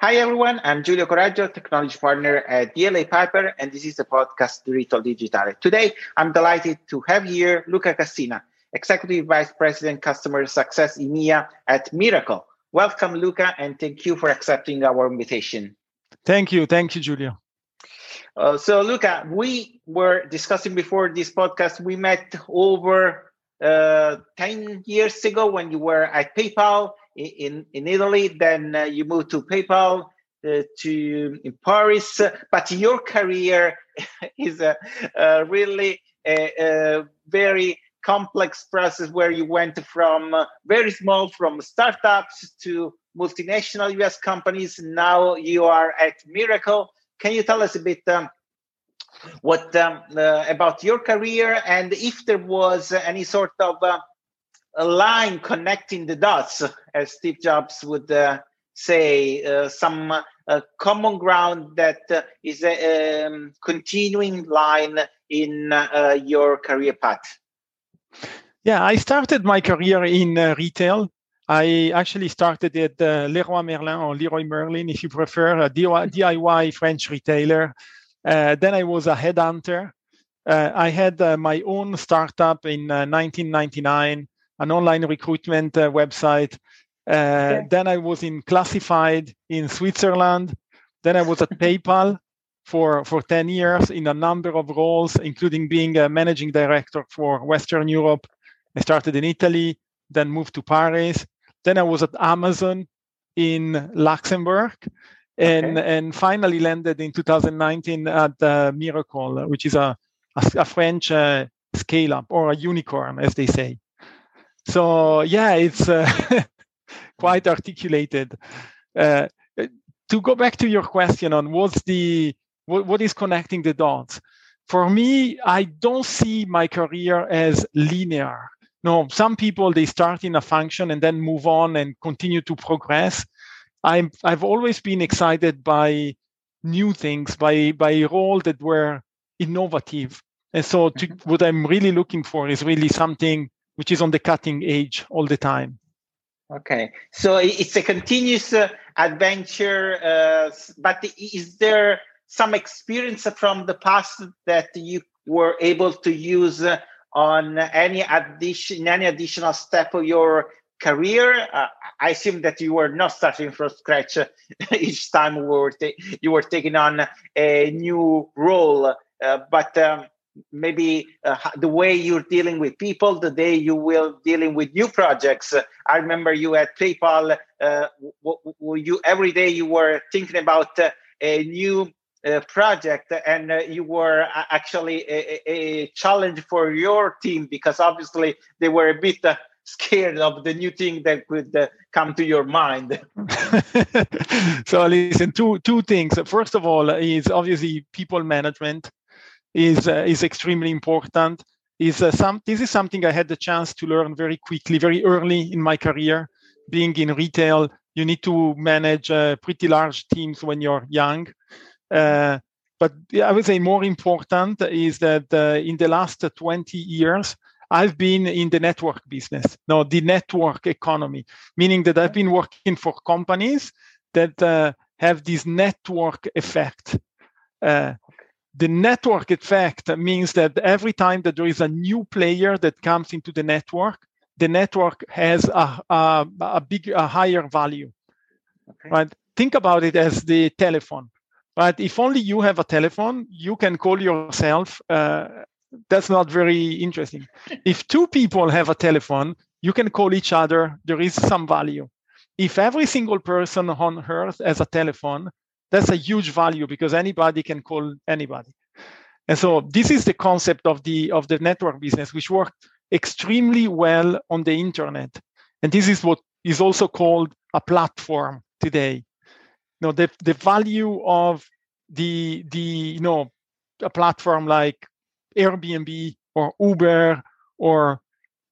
Hi, everyone. I'm Giulio Coraggio, technology partner at DLA Piper, and this is the podcast Digital. Today, I'm delighted to have here Luca Cassina, Executive Vice President, Customer Success EMEA at Mirakl. Welcome, Luca, and thank you for accepting our invitation. Thank you. Thank you, Giulio. Uh, so, Luca, we were discussing before this podcast, we met over uh, 10 years ago when you were at PayPal in, in Italy. Then uh, you moved to PayPal uh, to in Paris. But your career is a, a really a, a, very complex process where you went from uh, very small, from startups to multinational US companies. Now you are at Mirakl. Can you tell us a bit? Um, what um, uh, about your career and if there was any sort of uh, a line connecting the dots, as Steve Jobs would uh, say, uh, some uh, common ground that uh, is a um, continuing line in uh, your career path? Yeah, I started my career in uh, retail. I actually started at Leroy Merlin or Leroy Merlin, if you prefer, a DIY French retailer. then I was a headhunter. I had my own startup in 1999 an online recruitment uh, website. Uh. Then I was in classified in Switzerland. Then I was at PayPal for, for 10 years in a number of roles, including being a managing director for Western Europe. I started in Italy, then moved to Paris. Then I was at Amazon in Luxembourg. And, okay. and finally landed in 2019 at uh, Mirakl, which is a, a, a French uh, scale up or a unicorn, as they say. So yeah, it's uh, quite articulated. Uh, to go back to your question on what's the what, what is connecting the dots. For me, I don't see my career as linear. No, some people they start in a function and then move on and continue to progress. I'm I've always been excited by new things, by by role that were innovative. And so to, mm-hmm. what I'm really looking for is really something which is on the cutting edge all the time. Okay, so it's a continuous uh, adventure, uh, but is there some experience from the past that you were able to use uh, on any addition, any additional step of your career? Uh, I assume that you were not starting from scratch uh, each time we were you were taking on a new role, but um, maybe uh, the way you're dealing with people the day you will dealing with new projects. Uh, i remember you at paypal uh, w- w- you every day you were thinking about uh, a new uh, project and uh, you were actually a, a, challenge for your team because obviously they were a bit scared of the new thing that could come to your mind. So listen two two things. First of all is obviously people management is uh, is extremely important. Is uh, some this is something I had the chance to learn very quickly, very early in my career. Being in retail, you need to manage uh, pretty large teams when you're young. Uh, but I would say more important is that uh, in the last 20 years, I've been in the network business, no, the network economy, meaning that I've been working for companies that uh, have this network effect. Uh, the network effect means that every time that there is a new player that comes into the network, the network has a, a, a big, a higher value. Okay. Right? Think about it as the telephone. Right? If only you have a telephone, you can call yourself. Uh, that's not very interesting. if two people have a telephone, you can call each other. There is some value. If every single person on earth has a telephone, that's a huge value because anybody can call anybody. And so this is the concept of the of the network business, which worked extremely well on the internet. And this is what is also called a platform today. You know, the, the value of the the you know a platform like Airbnb or Uber or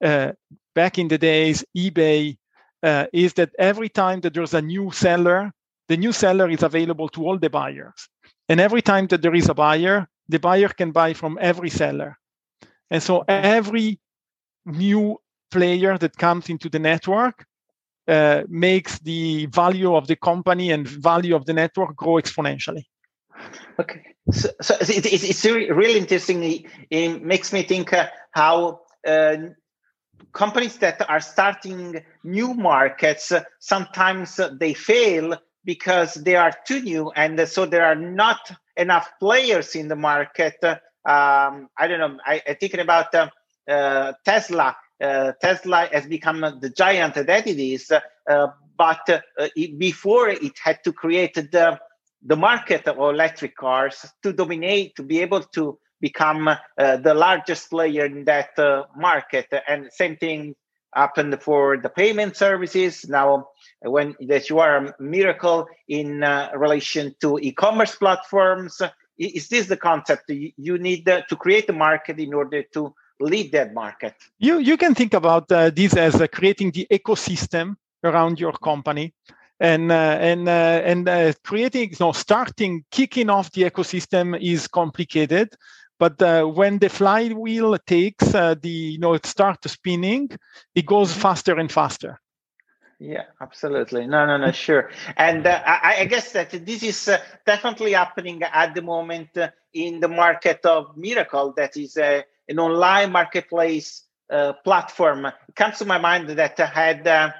uh, back in the days eBay uh, is that every time that there's a new seller the new seller is available to all the buyers. And every time that there is a buyer, the buyer can buy from every seller. And so every new player that comes into the network uh, makes the value of the company and value of the network grow exponentially. Okay, so, so it, it, it's really, really interesting. It, makes me think uh, how uh, companies that are starting new markets sometimes they fail because they are too new, and so there are not enough players in the market. Um, I don't know. I, am thinking about uh, uh, Tesla uh, Tesla has become the giant that it is, uh, but uh, it, before it had to create the the market of electric cars to dominate, to be able to become uh, the largest player in that market. And same thing happened for the payment services. Now, when that you are a Mirakl in uh, relation to e-commerce platforms, is this the concept? You need to create a market in order to lead that market? You you can think about uh, this as uh, creating the ecosystem around your company and uh, and uh, and uh, creating you know starting kicking off the ecosystem is complicated but uh, when the flywheel takes the you know it starts spinning it goes faster and faster yeah absolutely. No no no sure. And I, I, guess that this is definitely happening at the moment in the market of Mirakl that is an online marketplace uh, platform. It comes to my mind that i had uh,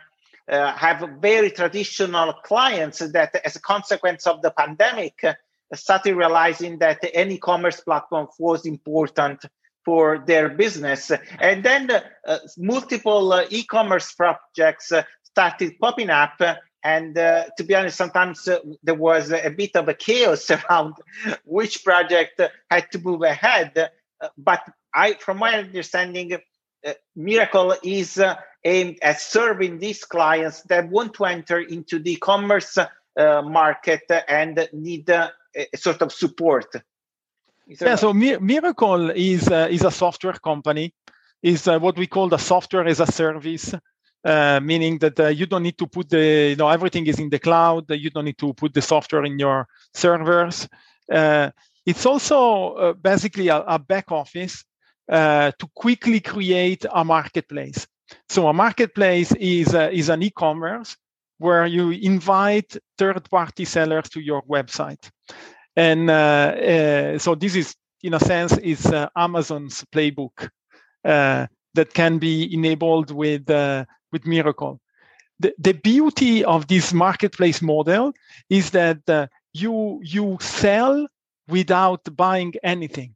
uh, have very traditional clients that, as a consequence of the pandemic, uh, started realizing that an e-commerce platform was important for their business, and then uh, multiple uh, e-commerce projects started popping up. And to be honest, sometimes there was a bit of a chaos around which project had to move ahead. but I, from my understanding, uh, Mirakl is uh, aimed at serving these clients that want to enter into the commerce uh, market and need uh, a sort of support. Yeah, so Mi- Mirakl is uh, is a software company. Is uh, what we call the software as a service. Meaning that you don't need to put the, you know, everything is in the cloud. You don't need to put the software in your servers. it's also basically a, a back office uh, to quickly create a marketplace. So a marketplace is, uh, is an e-commerce where you invite third-party sellers to your website. And uh, uh so this is, in a sense, is uh, Amazon's playbook that can be enabled with, with Mirakl. The, the beauty of this marketplace model is that you, you sell without buying anything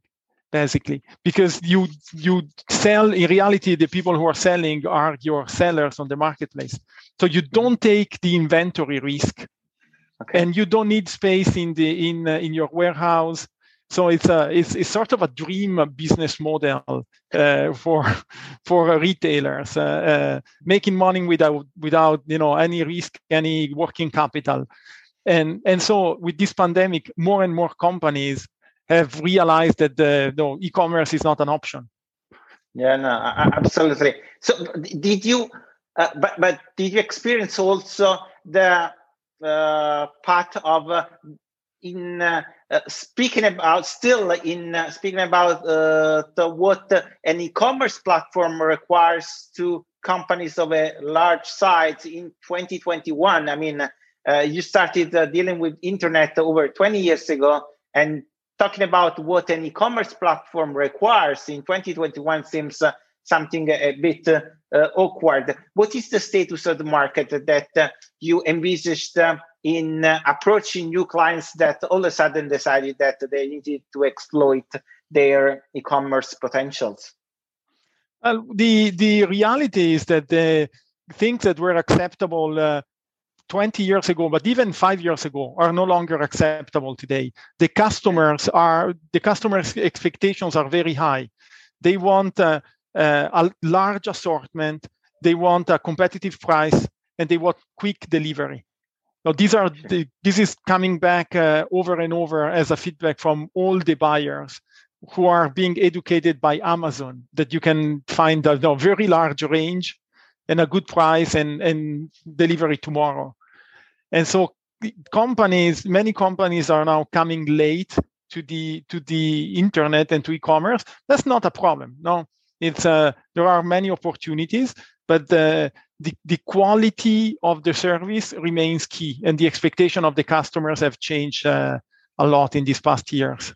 basically because you you sell in reality the people who are selling are your sellers on the marketplace so you don't take the inventory risk okay. and you don't need space in the in uh, in your warehouse so it's a it's, it's sort of a dream business model uh, for for retailers uh, uh, making money without without you know any risk any working capital and and so with this pandemic more and more companies have realized that the no, e-commerce is not an option. Yeah, no, absolutely. So, did you? Uh, but but did you experience also the uh, part of uh, in speaking about still in uh, speaking about the, what an e-commerce platform requires to companies of a large size in 2021? I mean, you started dealing with internet over 20 years ago, and talking about what an e-commerce platform requires in 2021 seems uh, something a bit uh, awkward. What is the status of the market that uh, you envisaged uh, in approaching new clients that all of a sudden decided that they needed to exploit their e-commerce potentials? Well, the the reality is that the things that were acceptable uh, 20 years ago, but even five years ago, are no longer acceptable today. The customers are the customers' expectations are very high. They want uh, a large assortment, they want a competitive price, and they want quick delivery. Now, these are the, this is coming back uh, over and over as a feedback from all the buyers who are being educated by Amazon that you can find a you know, very large range and a good price and, and delivery tomorrow. And so companies, many companies are now coming late to the to the internet and to e-commerce. That's not a problem. No, it's uh, there are many opportunities, but the the, the quality of the service remains key and the expectation of the customers have changed uh, a lot in these past years.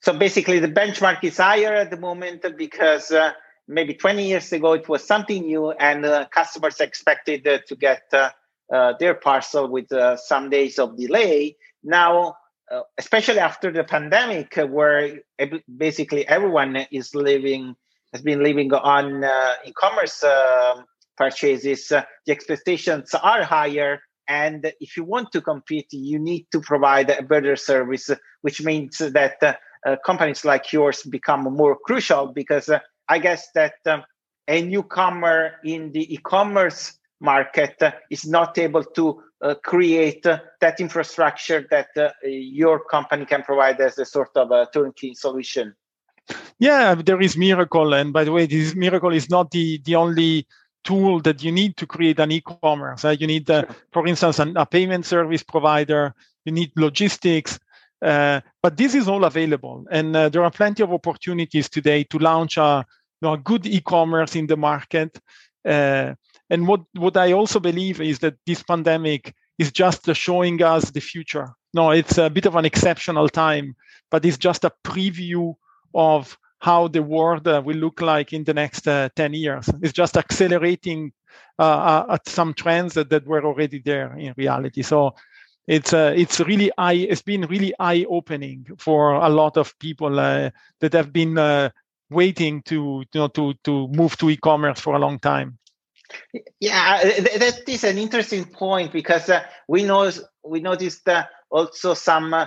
So basically the benchmark is higher at the moment because uh, maybe 20 years ago it was something new and uh, customers expected uh, to get uh, uh, their parcel with some days of delay. Now especially after the pandemic where basically everyone is living has been living on e-commerce um, purchases, uh, the expectations are higher. And if you want to compete, you need to provide a better service, which means that uh, uh, companies like yours become more crucial because uh, I guess that um, a newcomer in the e-commerce market uh, is not able to uh, create that infrastructure that your company can provide as a sort of a turnkey solution. Yeah, there is Mirakl. and by the way, this Mirakl is not the the only tool that you need to create an e-commerce. You need, uh, for instance, an, a payment service provider. You need logistics. Uh, but this is all available, and uh, there are plenty of opportunities today to launch a, you know, a good e-commerce in the market. Uh, and what what I also believe is that this pandemic is just showing us the future. No, it's a bit of an exceptional time, but it's just a preview of how the world uh, will look like in the next uh, 10 years. It's just accelerating uh, at some trends that, that were already there in reality. So it's uh, it's really eye it's been really eye opening for a lot of people uh, that have been uh, waiting to you know to to move to e-commerce for a long time. Yeah, that is an interesting point because we know we noticed also some uh,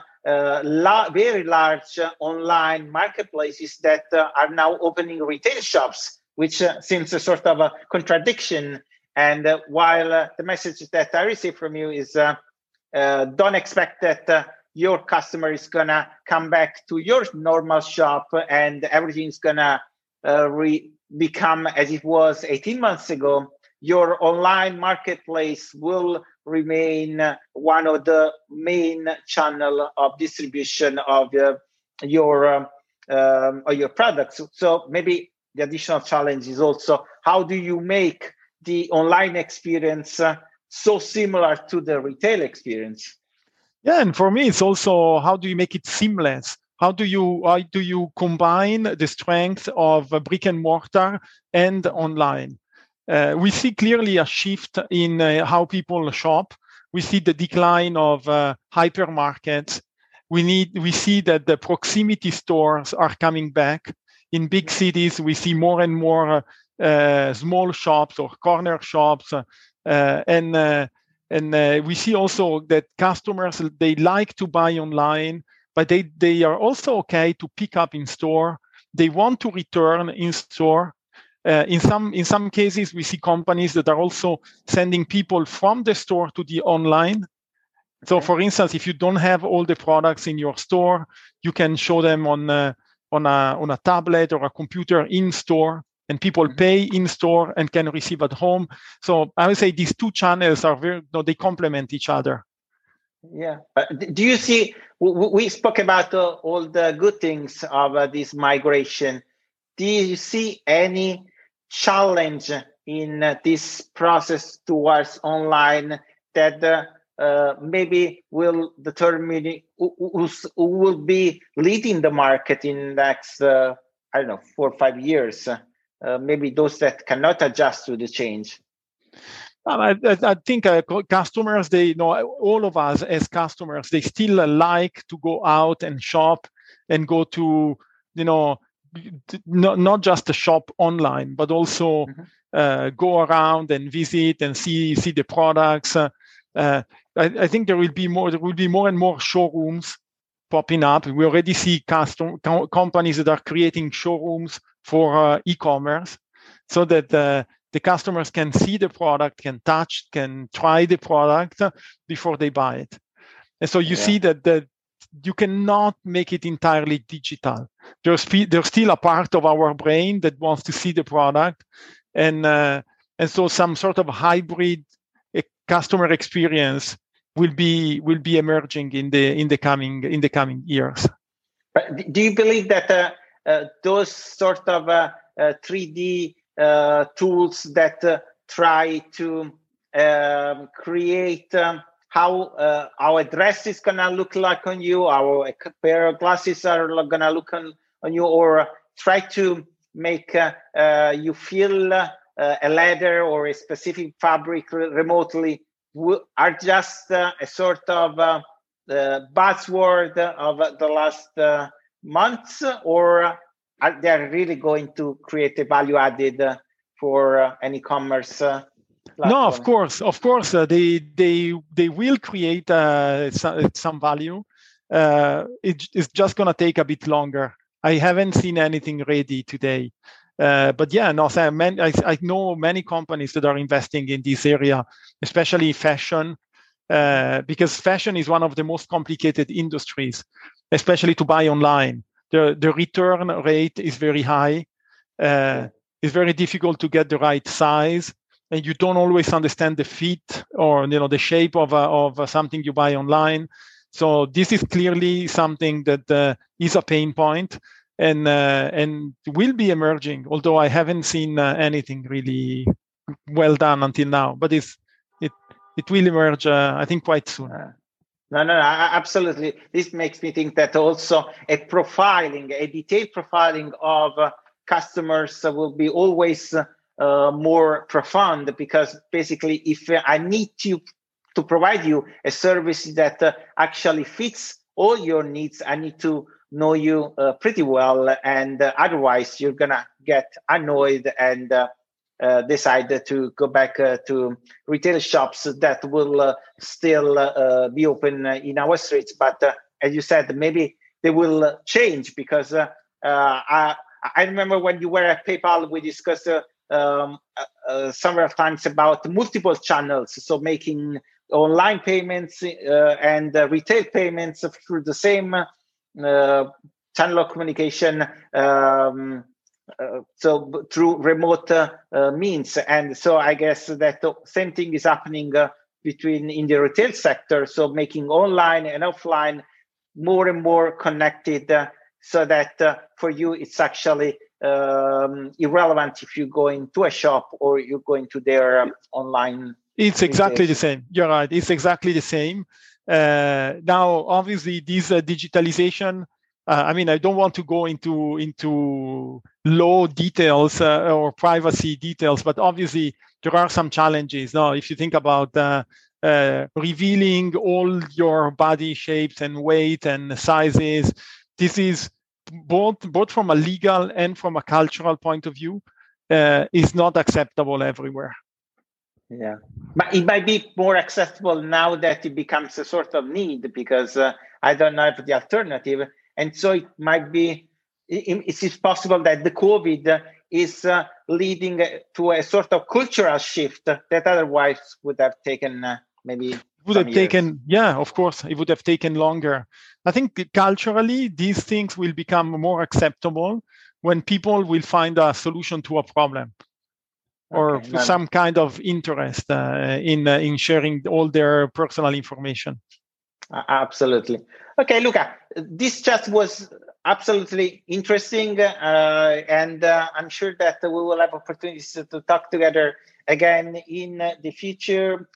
la- very large uh, online marketplaces that uh, are now opening retail shops, which uh, seems a sort of a contradiction. And uh, while the message that I receive from you is don't expect that your customer is gonna come back to your normal shop and everything's gonna re- become as it was 18 months ago your online marketplace will remain one of the main channel of distribution of uh, your um, um, or your products. So maybe the additional challenge is also how do you make the online experience uh, so similar to the retail experience? Yeah, and for me, it's also how do you make it seamless? How do you how do you combine the strength of brick and mortar and online? Uh, we see clearly a shift in uh, how people shop. We see the decline of uh, hypermarkets. We need we see that the proximity stores are coming back. In big cities, we see more and more uh, small shops or corner shops, uh, and and we see also that customers they like to buy online, but they they are also okay to pick up in store. They want to return in store uh, in some in some cases, we see companies that are also sending people from the store to the online. So, for instance, if you don't have all the products in your store, you can show them on a, on a on a tablet or a computer in store, and people mm-hmm. pay in store and can receive at home. So, I would say these two channels are very no, they complement each other. Yeah. Uh, do you see? We spoke about uh, all the good things of uh, this migration. Do you see any challenge in this process towards online that uh, maybe will determine who, who, will be leading the market in the next uh, i don't know four or five years. Uh, maybe those that cannot adjust to the change. I, I, think uh, customers, they you know all of us as customers, they still like to go out and shop and go to you know not, not just a shop online, but also mm-hmm. uh, go around and visit and see see the products. Uh, uh, I, I, think there will be more. There will be more and more showrooms popping up. We already see custom com- companies that are creating showrooms for uh, e-commerce, so that uh, the customers can see the product, can touch, can try the product before they buy it. And so you yeah. see that the you cannot make it entirely digital. There's there's still a part of our brain that wants to see the product, and uh, and so some sort of hybrid uh, customer experience will be will be emerging in the in the coming in the coming years. Do you believe that uh, uh, those sort of 3D uh, uh, tools that try to um, create um, how uh, our dress is gonna look like on you, our pair of glasses are gonna look on, on you, or try to make uh, uh, you feel uh, a leather or a specific fabric remotely. Are just uh, a sort of uh, buzzword of the last months, or are they really going to create a value added for an e-commerce Platform. No, of course, of course, uh, they they they will create uh, some, some value. Uh, it, it's just gonna take a bit longer. I haven't seen anything ready today, uh, but yeah, no, so I, I, I, know many companies that are investing in this area, especially fashion, uh, because fashion is one of the most complicated industries, especially to buy online. The the return rate is very high. Uh, it's very difficult to get the right size and you don't always understand the fit or you know the shape of a, of a something you buy online so this is clearly something that uh, is a pain point and uh, and will be emerging although i haven't seen uh, anything really well done until now but it's it it will emerge uh, i think quite soon no, no, no, absolutely. This makes me think that also a profiling, a detailed profiling of uh, customers will be always uh, uh, more profound because basically if i need to to provide you a service that uh, actually fits all your needs i need to know you uh, pretty well. And uh, otherwise you're gonna get annoyed and uh, uh, decide to go back to retail shops that will still be open in our streets. But as you said maybe they will change because I, I remember when you were at PayPal, we discussed um, uh, uh, several times about multiple channels, so making online payments uh, and uh, retail payments through the same uh, channel of communication. Um, uh, so through remote means, and so I guess that the same thing is happening between in the retail sector. So making online and offline more and more connected, so that for you it's actually um, irrelevant if you go into a shop or you're going to their um, online. It's exactly the same. You're right. It's exactly the same. Uh, now, obviously, this uh, digitalization. Uh, I mean, I don't want to go into into low details uh, or privacy details, but obviously there are some challenges. Now, if you think about uh, uh, revealing all your body shapes and weight and sizes, this is both both from a legal and from a cultural point of view uh, is not acceptable everywhere. Yeah. But it might be more acceptable now that it becomes a sort of need because uh, i don't know if the alternative and so it might be it is possible that the covid is uh, leading to a sort of cultural shift that otherwise would have taken uh, maybe would have years. taken yeah of course it would have taken longer I think culturally, these things will become more acceptable when people will find a solution to a problem or okay, some kind of interest uh, in uh, in sharing all their personal information. Absolutely. Okay, Luca, this chat was absolutely interesting, uh, and uh, I'm sure that we will have opportunities to talk together again in the future.